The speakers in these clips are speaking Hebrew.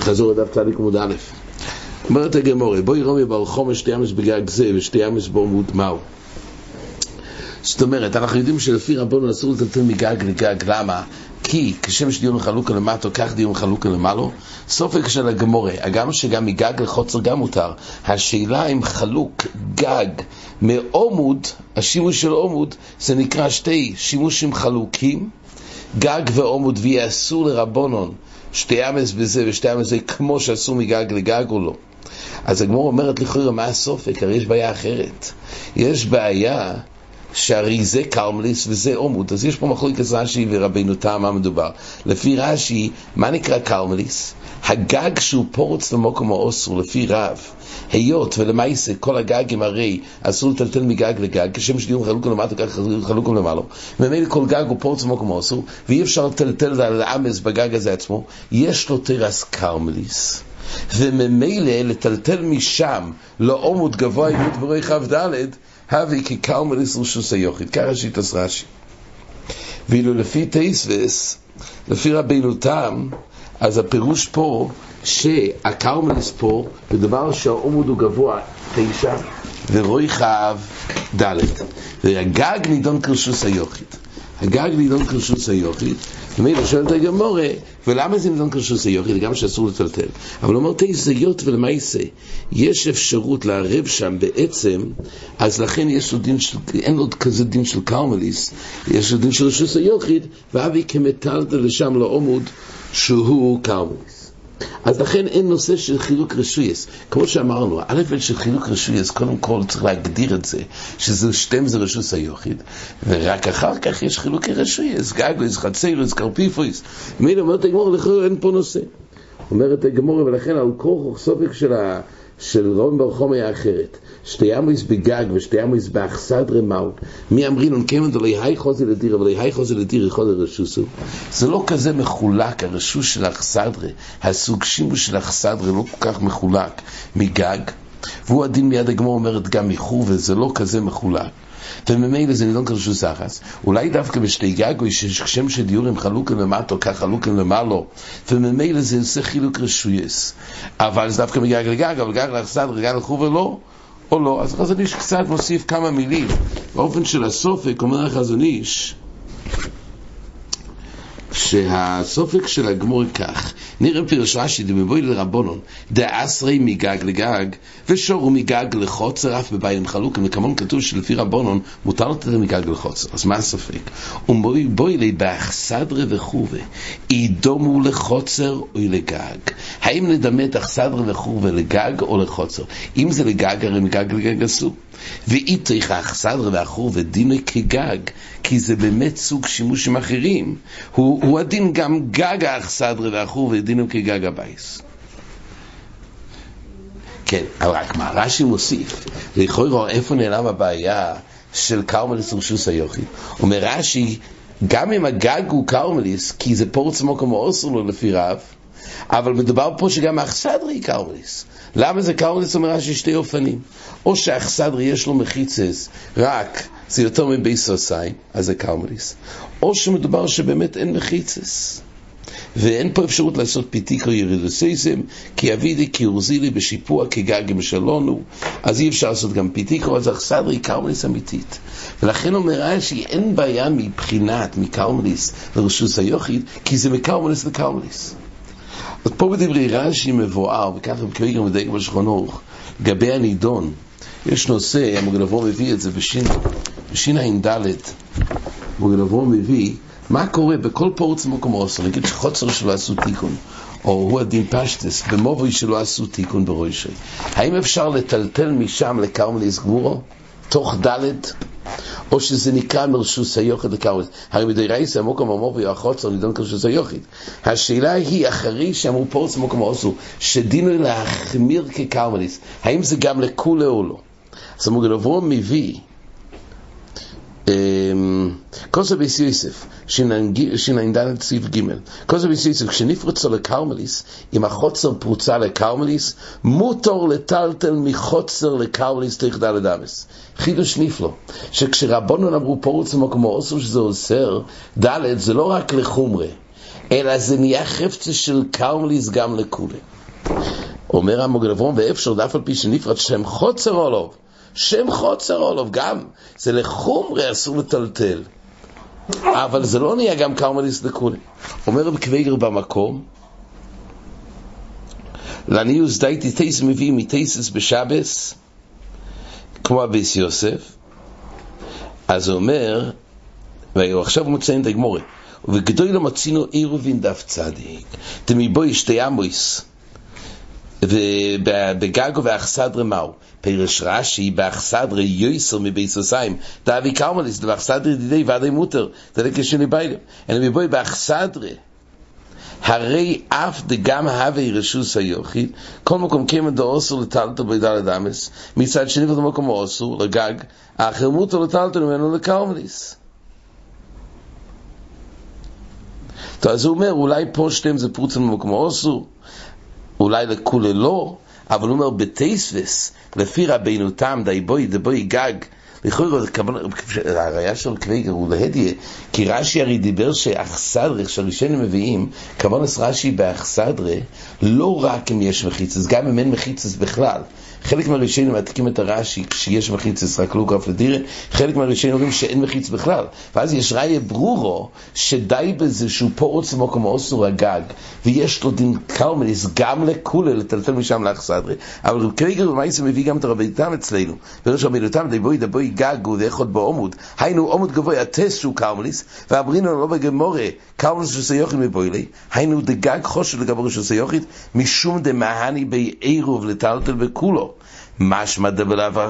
נחזור לדף צדיק עמוד א'. אומרת הגמורה, בואי רומי בר חומש שתי אמש בגג זה ושתי אמש בעמוד מהו. זאת אומרת, אנחנו יודעים שלפי רבנו אסור לטלטל מגג לגג, למה? כי כשם שדיון חלוקה למטו, כך דיון חלוקה למעלו. סופק של הגמורה, הגם שגם מגג לחוצר גם מותר. השאלה אם חלוק גג מעומוד, השימוש של עומוד, זה נקרא שתי שימושים חלוקים, גג ועומוד, ויהיה אסור לרבונון שתי אמס בזה ושתי אמס בזה, כמו שאסור מגג לגג או לא. אז הגמור אומרת לכאורה מה הסופק, הרי יש בעיה אחרת. יש בעיה שהרי זה קרמליס וזה עומוד. אז יש פה מחלוקת רש"י ורבינו תם, מה מדובר. לפי רש"י, מה נקרא קרמליס? הגג שהוא פורץ למוקום האוסר, לפי רב. היות ולמעשה כל הגגים הרי אסור לטלטל מגג לגג, כשם שדיון חלוקם למטה כך חלוקם למעלה. וממילא כל גג הוא פורץ למוקום האוסר, ואי אפשר לטלטל על האמס בגג הזה עצמו. יש לו תרס קרמליס. וממילא לטלטל משם לעומוד גבוה עימות ברוי כ"ד הווי כקלמליס רשוס היוחיד, ככה שיטס רש"י. ואילו לפי טייסווס, לפי רבינו תם, אז הפירוש פה שהקרמליס פה, בדבר שהעומוד הוא גבוה תשע, ורוי חב ד', והגג נידון כרשוס היוחיד. הגג נידון כרשוס היוחיד, ומילא שואלת הגמורה, ולמה זה נידון כרשוס היוחיד? גם שאסור לטלטל. אבל הוא אומר, תשע היות ולמעשה, יש אפשרות לערב שם בעצם, אז לכן יש לו דין של, אין עוד כזה דין של קרמליס, יש לו דין של רשוס היוחיד, ואבי כמטלטל לשם לעומוד שהוא קרמליס. אז לכן אין נושא של חילוק רשויס. כמו שאמרנו, א' של חילוק רשויס, קודם כל צריך להגדיר את זה, שזה שתם זה רשוס היוחיד, ורק אחר כך יש חילוקי רשויס, גגויס, חצרויס, קרפיפויס. מילא אומרת הגמור, לכאורה אין פה נושא. אומרת הגמור, ולכן על כוח סופק של, ה... של רום ברחום היה אחרת. שתי עמוס בגג ושתי עמוס באכסדרה מהו. מי אמרינון כמנט עלי היי חוזי לדיר, אבל היי חוזי לדיר יכול לרשוסו. זה לא כזה מחולק, הרשוס של האכסדרה, הסוג שימוש של האכסדרה לא כל כך מחולק מגג, והוא הדין מיד הגמור אומרת גם מחור, וזה לא כזה מחולק. וממילא זה נידון כרשוס אחס. אולי דווקא בשתי גגוי, ששם שדיורים חלוקים למטו, כך חלוקים למעלו, וממילא זה עושה חילוק רשויס. אבל זה דווקא מגג לגג, אבל גג לאכסדרה, גג לחור ולא. או לא, אז החזון איש קצת מוסיף כמה מילים. באופן של הסופק, אומר החזון איש, שהסופק של הגמור כך, נראה פירש רש"י דמבוי לרבונון, דאסרי מגג לגג, ושורו מגג לחוצר, אף בבית חלוקים, וכמון כתוב שלפי רבונון מותר לתת מגג לחוצר, אז מה הספק? ובואי בואי לי באכסדרה וחובה, אידומו לחוצר או לגג. האם נדמה את אכסדרה וחובה לגג או לחוצר? אם זה לגג, הרי מגג לגג אסור. ואי צריך האכסדרה והחור ודינו כגג, כי זה באמת סוג שימושים אחרים. הוא, הוא הדין גם גג האכסדרה והחור ודינו כגג הבייס. כן, אבל רק מה, רש"י מוסיף, לכאורה איפה נעלם הבעיה של קרמליס רשוס היוכי? אומר רש"י, גם אם הגג הוא קרמליס, כי זה פורץ מוקום אוסר לו לפי רב, אבל מדובר פה שגם האכסדרה היא קרמליס. למה זה קרמליס אומר רש"י שתי אופנים? או שהאכסדרה יש לו מחיצס, רק זה יותר מביסוסי, אז זה קרמליס. או שמדובר שבאמת אין מחיצס. ואין פה אפשרות לעשות פיתיקו ירידוסיזם, כי אבידי כי אורזילי בשיפוע כגגים שלונו, אז אי אפשר לעשות גם פיתיקו, אז אכסדרה היא קרמליס אמיתית. ולכן אומר רש"י, אין בעיה מבחינת מקרמליס לרשוס היוחיד, כי זה מקרמליס לקרמליס. אז פה בדברי רש"י מבואר, וככה מקווי גם מדייק בשולחן ערוך, לגבי הנידון. יש נושא, המוגנבו מביא את זה בשין, בשין ע"ד, המוגנבו מביא מה קורה בכל פורץ במקום עושה, נגיד שחוצר שלא עשו תיקון, או הוא הדין פשטס, במובוי שלא עשו תיקון בראשי. האם אפשר לטלטל משם לקרמליס גבורו, תוך ד' או שזה נקרא מרשוס היוחד לקרמליס. הרי מדי רייס המוקום המובוי החוצר נידון כרשוס היוחד. השאלה היא, אחרי שאמרו פורץ במקום עושו, שדינו להחמיר כקרמליס, האם זה גם לכולה או לא? אז המוגנבו מביא כוסו ביס יוסף, שע"ד סעיף ג' כוסו ביס יוסף, כשנפרצו לקרמליס, אם החוצר פרוצה לקרמליס, מותר לטלטל מחוצר לקרמליס תוך דלת אמס. חידוש נפלא, שכשרבונון אמרו פורץ במקום אוסר שזה אוסר, דלת זה לא רק לחומרה, אלא זה נהיה חפצה של קרמליס גם לכולי. אומר המוגל אברום, ואפשר דף על פי שנפרד שם חוצר עולוב, שם חוצר עולוב גם, זה לחומרי אסור לטלטל. אבל זה לא נהיה גם קרמליס לכולי. אומר רב קוויגר במקום, לניוס דייטי טייס מביא מטייסס בשבס, כמו אביס יוסף, אז הוא אומר, ועכשיו הוא מציין את הגמורת, ובגדוי לא מצינו עירובין דף צדיק, דמיבוי שתי עמויס, ובגגו ואחסדרה מהו? פירש רש"י באחסדרה יויסר מביסוסיים, דאבי קרמליס, באחסדרה ידידי ועדי מוטר, זה לקשני ביילים. אלא מבוי באחסדרה, הרי אף דגם הווה רשוס היוחיד, כל מקום קיימן דאוסר לטלטל בידל אדמס, מצד שני וזה מקום אוסר, לגג, האחר מותר לטלטל ממנו לקרמליס. אז הוא אומר, אולי פה שתיהם זה פרוצה במקום אוסר, אולי לכולי לא, אבל הוא אומר בתייסבס, לפי רבינו תם, די בואי, די בואי גג, לכאורה, הראייה של קוויגר הוא להדיה, כי רש"י הרי דיבר שאחסדרה, שהראשונים מביאים, כוונס רש"י באחסדרה, לא רק אם יש מחיצס, גם אם אין מחיצס בכלל. חלק מהראשונים מעתיקים את הרש"י כשיש מחיצס רק לא גרף לדירה, חלק מהראשונים אומרים שאין מחיץ בכלל. ואז יש ראיה ברורו שדי בזה שהוא פורץ במקום אוסור הגג, ויש לו דין קלמניס גם לכולה לטלטל משם לאכסדרה. אבל קריגר במאיסה מביא גם את הרבי תם אצלנו. בראש רבי תם דבוי דבוי גג ודאכות בעומוד. היינו עומוד גבוה הטס שהוא קלמניס, ואמרינו לא בגמורה קלמניס שסיוכין מבוילי. היינו דגג חושב לגבור שסיוכית, משום דמהני בעירוב לטלטל בכולו. משמע דבלאו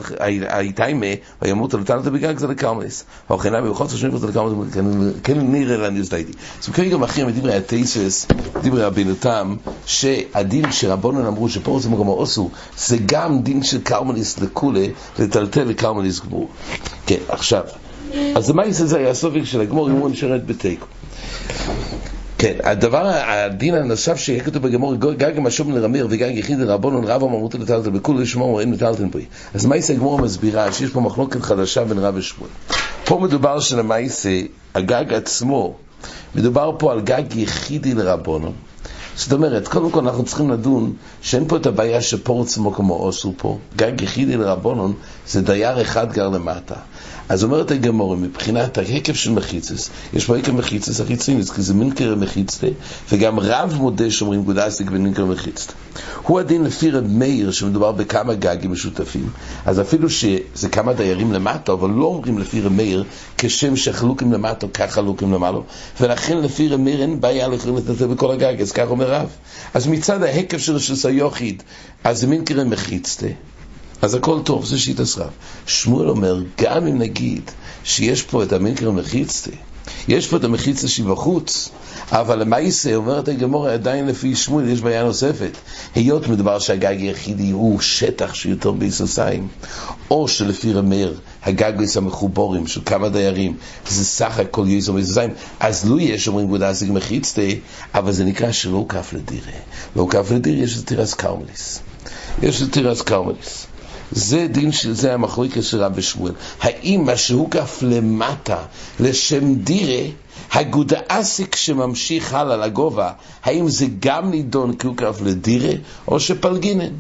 הייתיימה, וימות על טלטה בגג זה לקלמס. וכן אבי בחוצר שני פרט לקלמס, כן נראה לניוס דייטי. אז הוא כרגע מכריע מדברי התייסס, דברי רבינו תם, שהדין שרבונן אמרו שפה זה מגמר אוסו, זה גם דין של קלמניס לכולה, לטלטל לקלמניס גמור. כן, עכשיו, אז מה יעשה זה היה הסופק של הגמור אם הוא נשארת בתיקו. כן, הדבר, הדין הנוסף שיהיה כתוב בגמור, גג משום לרמיר וגג יחיד לרבונון רב אמרותו לטלטל בכול לשמור אין לטלטל בוי. אז מייסה הגמור מסבירה שיש פה מחלוקת חדשה בין רב ושמואל. פה מדובר שלמייסה, הגג עצמו, מדובר פה על גג יחידי לרבונון. זאת אומרת, קודם כל אנחנו צריכים לדון שאין פה את הבעיה שפורץ כמו אוסו פה, גג יחידי לרבונון זה דייר אחד גר למטה. אז אומרת הגמורה, מבחינת ההיקף של מחיצס, יש פה היקף מחיצס החיצונית, כי זה מינקר מחיצתה, וגם רב מודה שאומרים גודסטיק ומינקר מחיצתה. הוא הדין לפי רב מאיר, שמדובר בכמה גגים משותפים, אז אפילו שזה כמה דיירים למטה, אבל לא אומרים לפי רב מאיר, כשם שחלוקים למטה, כך חלוקים למעלה, ולכן לפי רב מאיר אין בעיה לכם לתת בכל הגג, אז כך אומר רב. אז מצד ההיקף של סיוחיד, אז זה מינקר מחיצתה. אז הכל טוב, זה שיטה סרב. שמואל אומר, גם אם נגיד שיש פה את המינקר מחיצתי, יש פה את המחיצה שבחוץ, אבל למעשה, אומרת הגמורה, עדיין לפי שמואל יש בעיה נוספת. היות מדובר שהגג היחידי הוא שטח שיותר ביסוסיים, או שלפי רמר, הגג יש המחובורים של כמה דיירים, זה סך הכל יסר ביסוסיים, אז לו יש אומרים גודסיק מחיצתי, אבל זה נקרא שלא כף לדירה. לא כף לדירה יש את תירס קרמליס. יש את תירס קרמליס. זה דין של זה המחלוקת של רבי שמואל. האם מה שהוא כף למטה לשם דירה, הגודאסיק שממשיך הלאה לגובה, האם זה גם נידון כי הוא כף לדירה, או שפלגינן?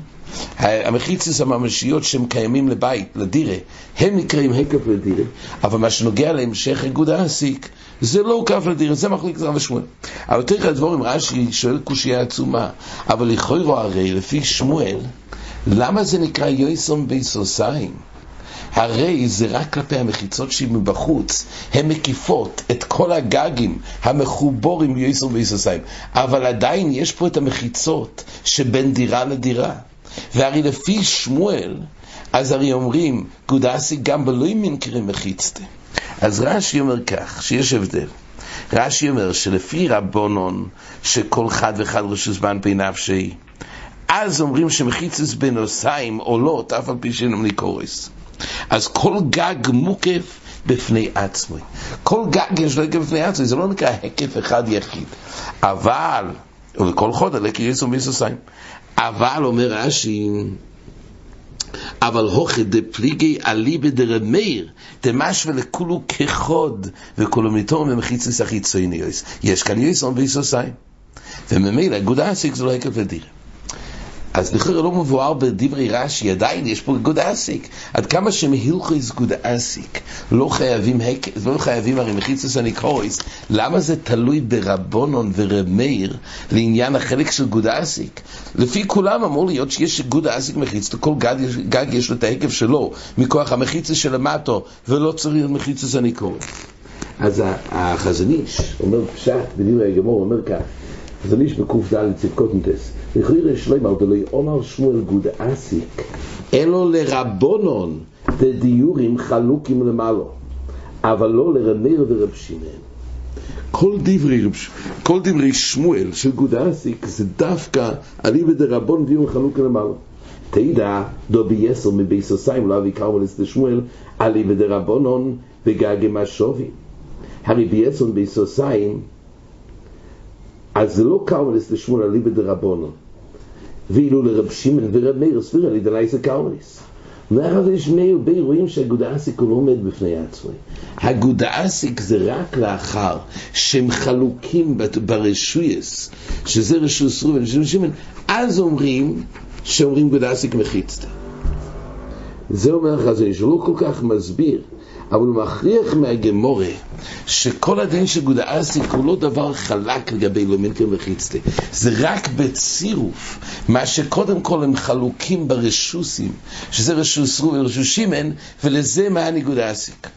המחיצס הממשיות שהם קיימים לבית, לדירה, הם נקראים הקף לדירה, אבל מה שנוגע להמשך איגוד האסיק, זה לא כף לדירה, זה מחליק זרם ושמואל. אבל יותר הדבורים, רש"י שואל קושייה עצומה, אבל לכאורה הרי לפי שמואל, למה זה נקרא יויסום ביסוסיים? הרי זה רק כלפי המחיצות שהיא מבחוץ, הן מקיפות את כל הגגים המחובורים יויסום ביסוסיים, אבל עדיין יש פה את המחיצות שבין דירה לדירה. והרי לפי שמואל, אז הרי אומרים, גודסי גם בלוי מנקרים מחיצתה. אז רש"י אומר כך, שיש הבדל. רש"י אומר שלפי רבונון, שכל חד וחד רשוס בן פי נפשי, אז אומרים שמחיצס בנוסיים עולות, אף על פי שאינם ניקורס. אז כל גג מוקף בפני עצמו. כל גג יש לו היקף בפני עצמו, זה לא נקרא היקף אחד יחיד. אבל, וכל חוד עלה כי יסו מיסוסיים. אבל, אומר רש"י, אבל הוכי דפליגי אליבא דרמיר, דמשווה לכולו כחוד, וכולו מתום ומחיצוס החיצוניוס. יש כאן יסון ויסוסיים. וממילא גודה אסיק זה לא היקף ודירה. אז לכאורה לא מבואר בדברי רש"י, עדיין יש פה גוד אסיק. עד כמה שמהילכויס גוד אסיק, לא חייבים, לא חייבים הרי מחיצוס הניקרויס, למה זה תלוי ברבונון ורמיר לעניין החלק של גוד אסיק? לפי כולם אמור להיות שיש גוד אסיק מחיץ, לכל גג, גג יש לו את ההיקף שלו, מכוח המחיצוס שלמטו, ולא צריך מחיצוס הניקרויס. אז החזניש אומר פשט בדברי הגמור, אומר כך, חזניש בק"ד צדקותנטס, לכויר שלוים על דלוי אומר שמואל גוד אסיק, אלו לרבונון דדיורים חלוקים למעלו, אבל לא לרמיר ורב שמעון. כל דברי, כל דברי שמואל של גוד אסיק זה דווקא אליבא דרבון דיורים חלוקים למעלו. תדע דו בייסר מביסוסיים לא אבי קרמלס דשמואל אליבא דרבונון וגגי משווי. הרי בייסר מביסוסיים אז זה לא קרמליס לשמואל אליבא דרבונון ואילו לרב שמעון ורב מאיר סביר לי דלייס קרמליס מאחר יש שני הרבה רואים שהגודאסיק הוא לא עומד בפני עצמי. הגודאסיק זה רק לאחר שהם חלוקים ברשויס שזה רשוס רובן של שמעון אז אומרים שאומרים גודאסיק מחיצת זה אומר לך זה שלא כל כך מסביר אבל הוא מכריח מהגמורה שכל הדין של גודה אסיק הוא לא דבר חלק לגבי לומינקר וחיצטה זה רק בצירוף מה שקודם כל הם חלוקים ברשוסים שזה רשוס רו ורשוס שימן ולזה מה אסיק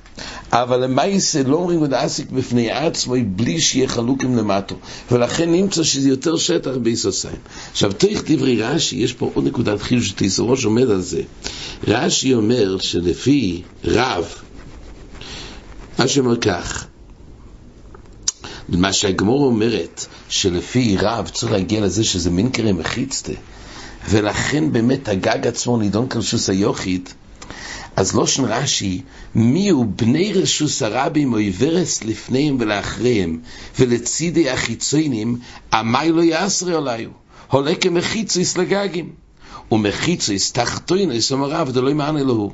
אבל למעשה לא אומרים גודה אסיק בפני עצמו בלי שיהיה חלוקים למטו. ולכן נמצא שזה יותר שטח ביסוסיים. עכשיו תוך דברי רש"י יש פה עוד נקודת חיוב שתיסורו עומד על זה. רש"י אומר שלפי רב מה שאומר כך, מה שהגמור אומרת, שלפי רב צריך להגיע לזה שזה מין קרא מחיצתה, ולכן באמת הגג עצמו נידון כרשוס היוחיד, אז לא שן רש"י, מי הוא בני רשוס הרבים או עיוורס לפניהם ולאחריהם, ולצידי החיצוינים, עמי לא יעשרי עליו, הולה כמחיצויס לגגים, ומחיצויס תחתוינוס אומר רב, דלוי מענה לו.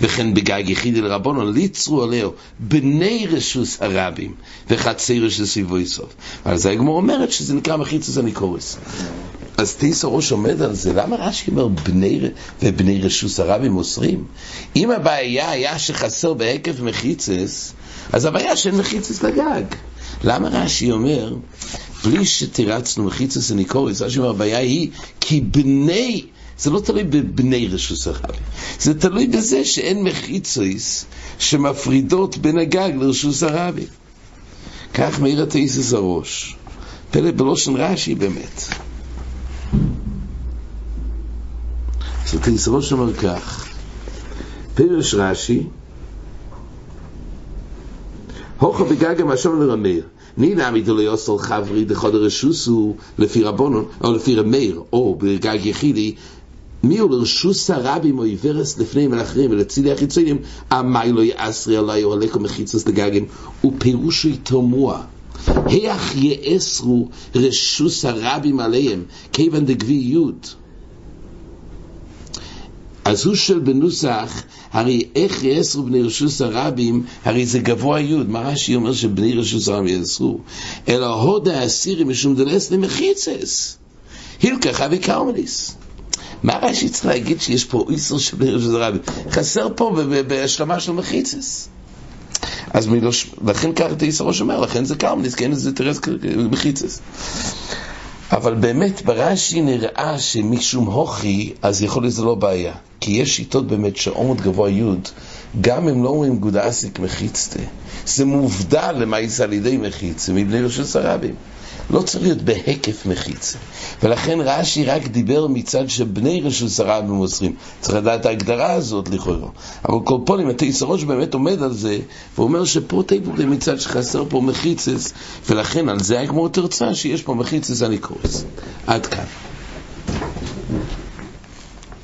וכן בגג יחידי לרבונון ליצרו עליהו בני רשוס הרבים וחצי רשוס סיבוי סוף. אבל זה הגמור אומרת שזה נקרא מחיצוס הניקורס. אז תיסו ראש עומד על זה למה רש"י אומר בני ובני רשוס הרבים מוסרים? אם הבעיה היה שחסר בהיקף מחיצס אז הבעיה שאין מחיצס לגג. למה רש"י אומר בלי שתירצנו מחיצס הניקורס רש"י אומר הבעיה היא כי בני זה לא תלוי בבני רשוס הרבי, זה תלוי בזה שאין מחיצויס שמפרידות בין הגג לרשוס הרבי. כך מאיר התאיסס הראש. פלא בלושן רש"י באמת. אז התאיסס הראש אומר כך, פרש רש"י, הוכה בגג המשום לרמיר, נינה מידו ליוסל חברי דחוד הרשוסו לפי רבונון, או לפי רמיר, או בגג יחידי, מי הוא לרשוס הרבים או עיוורס לפני מלאחרים ולצידי החיצונים? אמי לא יאסרי עלי או הלקו מחיצוס לגגים. ופירושו תמוה היח יאסרו רשוס הרבים עליהם כיוון דגבי יוד אז הוא של בנוסח הרי איך יאסרו בני רשוס הרבים הרי זה גבוה יוד מה רש"י אומר שבני רשוס הרבים יאסרו אלא הודה הסירי משום דלס למחיצס הילקח אבי קרמליס מה רש"י צריך להגיד שיש פה איסור של בני רשות הרבי? חסר פה בהשלמה של מחיצס. אז מלוש... לכן כך ראש אומר, לכן זה קרמליס, כן זה תרס מחיצס. אבל באמת ברש"י נראה שמשום הוכי, אז יכול להיות שזה לא בעיה. כי יש שיטות באמת שעומד גבוה י' גם אם לא אומרים גודאסיק מחיצתה. זה מובדל למעשה על ידי מחיצה מבני רשות הרבים. לא צריך להיות בהיקף מחיצה. ולכן רש"י רק דיבר מצד שבני רשות שרה ומוסרים. צריך לדעת את ההגדרה הזאת לכאורה. אבל כל פונים, התיסרוש באמת עומד על זה, ואומר שפה תיבורי מצד שחסר פה מחיצס, ולכן על זה כמו תרצה שיש פה מחיצס הניקרוס. עד כאן.